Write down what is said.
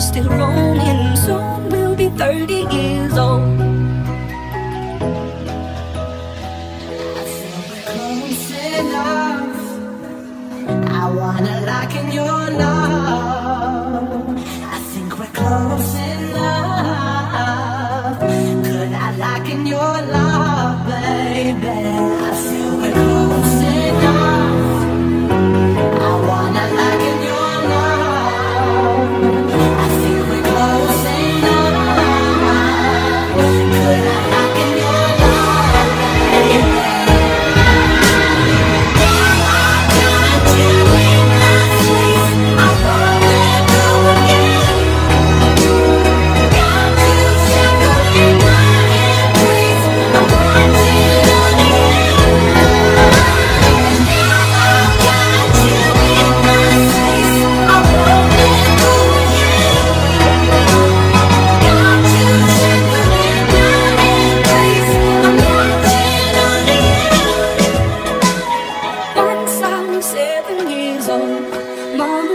still rolling. Soon we'll be 30 years old. I we're close enough. I wanna lock in your love. I think we're close enough. Could I lock in your